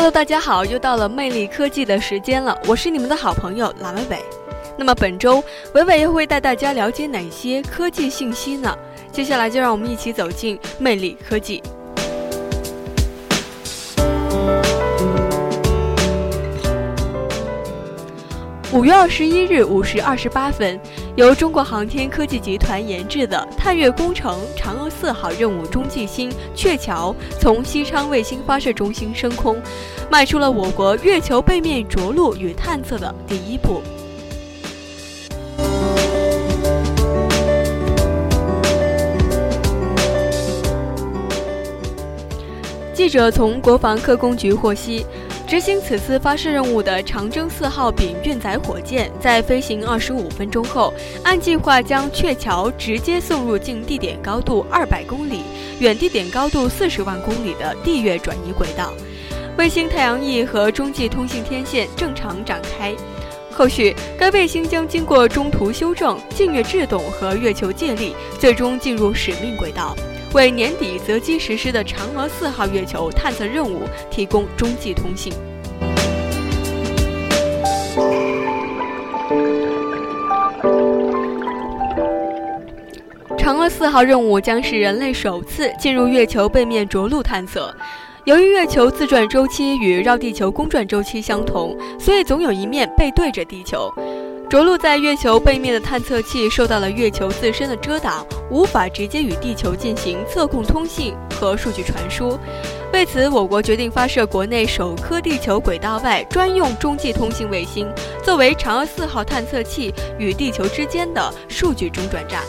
Hello，大家好，又到了魅力科技的时间了，我是你们的好朋友蓝伟伟。那么本周伟伟又会带大家了解哪些科技信息呢？接下来就让我们一起走进魅力科技。五月二十一日五时二十八分，由中国航天科技集团研制的探月工程“嫦娥四号”任务中继星“鹊桥”从西昌卫星发射中心升空，迈出了我国月球背面着陆与探测的第一步。记者从国防科工局获悉，执行此次发射任务的长征四号丙运载火箭，在飞行二十五分钟后，按计划将鹊桥直接送入近地点高度二百公里、远地点高度四十万公里的地月转移轨道，卫星太阳翼和中继通信天线正常展开。后续，该卫星将经过中途修正、近月制动和月球借力，最终进入使命轨道。为年底择机实施的嫦娥四号月球探测任务提供中继通信。嫦娥四号任务将是人类首次进入月球背面着陆探测。由于月球自转周期与绕地球公转周期相同，所以总有一面背对着地球。着陆在月球背面的探测器受到了月球自身的遮挡，无法直接与地球进行测控通信和数据传输。为此，我国决定发射国内首颗地球轨道外专用中继通信卫星，作为嫦娥四号探测器与地球之间的数据中转站。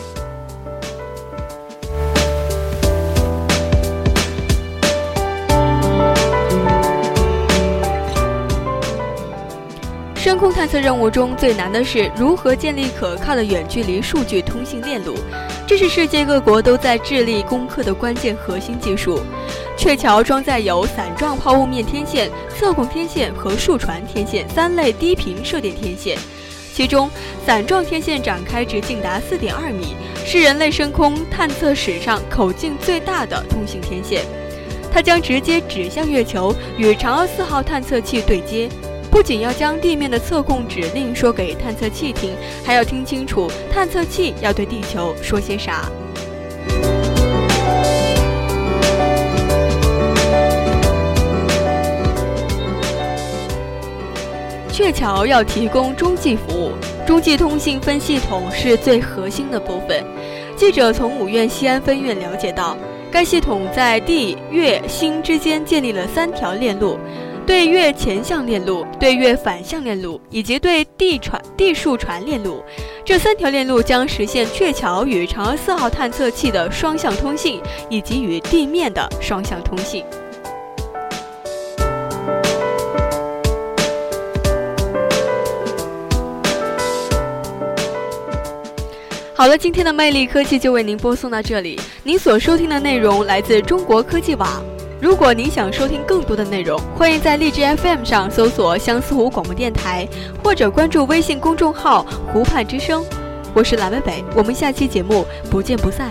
深空探测任务中最难的是如何建立可靠的远距离数据通信链路，这是世界各国都在致力攻克的关键核心技术。鹊桥装载有伞状抛物面天线、测控天线和数传天线三类低频射电天线，其中伞状天线展开直径达四点二米，是人类深空探测史上口径最大的通信天线，它将直接指向月球，与嫦娥四号探测器对接。不仅要将地面的测控指令说给探测器听，还要听清楚探测器要对地球说些啥。鹊桥要提供中继服务，中继通信分系统是最核心的部分。记者从五院西安分院了解到，该系统在地、月、星之间建立了三条链路。对月前向链路、对月反向链路以及对地传地数传链路，这三条链路将实现鹊桥与嫦娥四号探测器的双向通信，以及与地面的双向通信。好了，今天的魅力科技就为您播送到这里。您所收听的内容来自中国科技网。如果您想收听更多的内容欢迎在荔枝 fm 上搜索相思湖广播电台或者关注微信公众号湖畔之声我是蓝莓北我们下期节目不见不散。